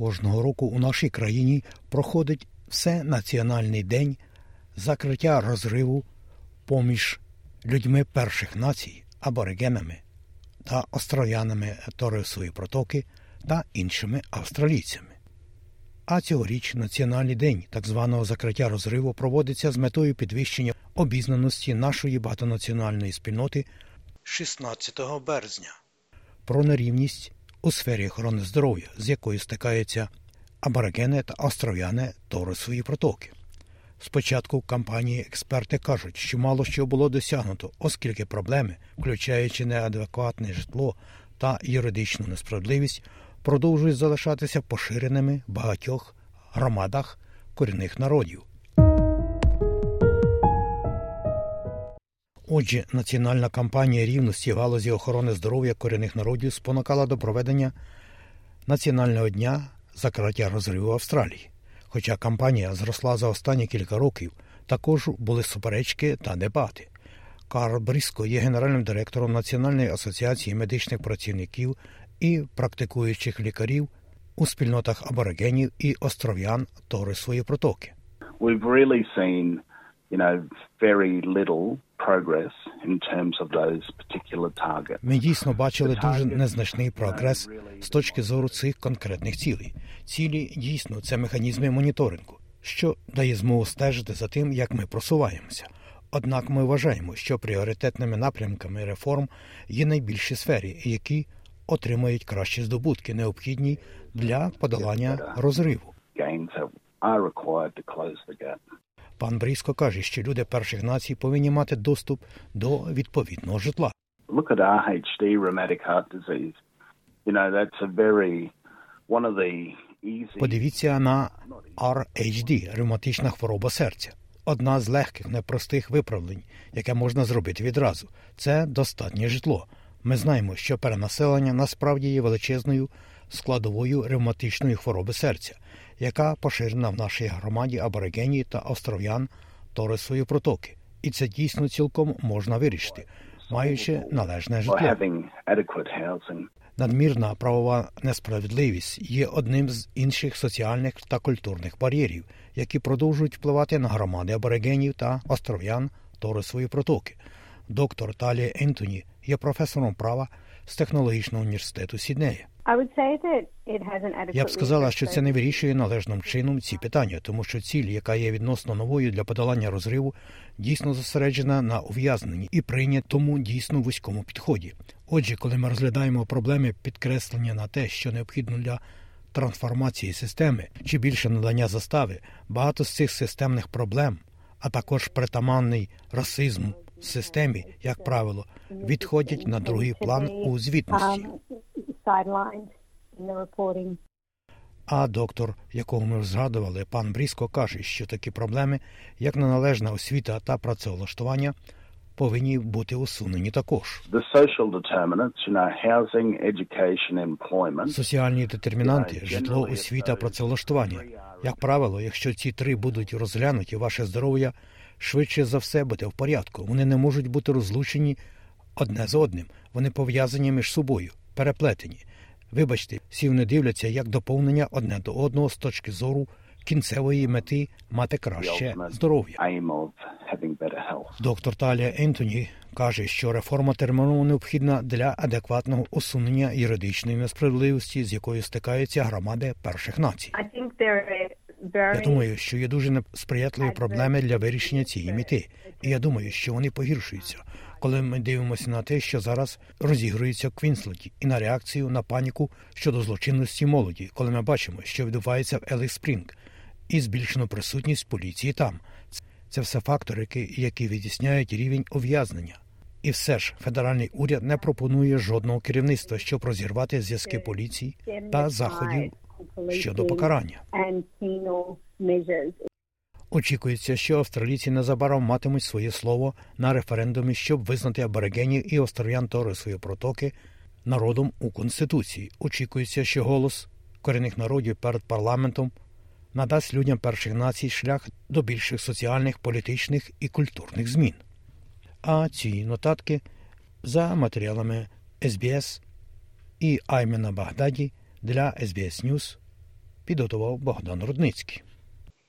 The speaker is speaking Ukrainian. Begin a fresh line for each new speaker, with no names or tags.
Кожного року у нашій країні проходить всенаціональний день закриття розриву поміж людьми перших націй, аборигенами та остров'янами Торисової протоки та іншими австралійцями. А цьогоріч Національний день так званого закриття розриву проводиться з метою підвищення обізнаності нашої багатонаціональної спільноти 16 березня про нерівність у сфері охорони здоров'я, з якою стикаються аборигени та остров'яни Торисової протоки. Спочатку кампанії експерти кажуть, що мало що було досягнуто, оскільки проблеми, включаючи неадекватне житло та юридичну несправедливість, продовжують залишатися поширеними в багатьох громадах корінних народів. Отже, національна кампанія рівності галузі охорони здоров'я корінних народів спонукала до проведення національного дня закриття розриву Австралії. Хоча кампанія зросла за останні кілька років, також були суперечки та дебати. Карл Бріско є генеральним директором Національної асоціації медичних працівників і практикуючих лікарів у спільнотах аборигенів і остров'ян Торисової протоки.
we've really seen, you know, very little progress in terms of those particular targets.
Ми дійсно бачили дуже незначний прогрес з точки зору цих конкретних цілей. Цілі дійсно це механізми моніторингу, що дає змогу стежити за тим, як ми просуваємося. Однак ми вважаємо, що пріоритетними напрямками реформ є найбільші сфері, які отримають кращі здобутки, необхідні для подолання розриву. Пан Бріско каже, що люди перших націй повинні мати доступ до відповідного житла.
Look at RHD, rheumatic heart disease. You know, that's a very, one of the easy.
Подивіться на RHD – ревматична хвороба серця. Одна з легких, непростих виправлень, яке можна зробити відразу, це достатнє житло. Ми знаємо, що перенаселення насправді є величезною складовою ревматичної хвороби серця, яка поширена в нашій громаді аборигенів та остров'ян Торисової протоки. І це дійсно цілком можна вирішити, маючи належне житло.
housing.
Надмірна правова несправедливість є одним з інших соціальних та культурних бар'єрів, які продовжують впливати на громади аборигенів та остров'ян Торисової протоки. Доктор Талія Ентоні є професором права з технологічного університету Сіднея. Я б сказала, що це не вирішує належним чином ці питання, тому що ціль, яка є відносно новою для подолання розриву, дійсно зосереджена на ув'язненні і прийнятому дійсно вузькому підході. Отже, коли ми розглядаємо проблеми підкреслення на те, що необхідно для трансформації системи чи більше надання застави, багато з цих системних проблем, а також притаманний расизм в системі, як правило, відходять на другий план у звітності.
Sidelined in the reporting.
А доктор, якого ми згадували, пан Бріско, каже, що такі проблеми, як неналежна освіта та працевлаштування, повинні бути усунені також.
The social determinants, you know, housing, education, employment.
Соціальні детермінанти, житло, освіта, працевлаштування. Як правило, якщо ці три будуть розглянуті, ваше здоров'я швидше за все буде в порядку. Вони не можуть бути розлучені одне з одним. Вони пов'язані між собою, переплетені. Вибачте, всі вони дивляться як доповнення одне до одного з точки зору кінцевої мети мати краще здоров'я. Доктор Талія Ентоні каже, що реформа терміново необхідна для адекватного усунення юридичної несправедливості, з якою стикаються громади перших націй. Я думаю, що є дуже несприятливі проблеми для вирішення цієї мети, і я думаю, що вони погіршуються, коли ми дивимося на те, що зараз розігрується в Квінсленді, і на реакцію на паніку щодо злочинності молоді, коли ми бачимо, що відбувається в Еліс-Спрінгс, і збільшену присутність поліції там. Це все фактори, які, які рівень ув'язнення. І все ж федеральний уряд не пропонує жодного керівництва, щоб розірвати зв'язки поліції та заходів щодо покарання. Очікується, що австралійці незабаром матимуть своє слово на референдумі, щоб визнати аборигенів і австраліян Торисової протоки народом у Конституції. Очікується, що голос корінних народів перед парламентом надасть людям перших націй шлях до більших соціальних, політичних і культурних змін. А ці нотатки за матеріалами СБС і Аймена Багдаді для SBS News підготував Богдан Рудницький.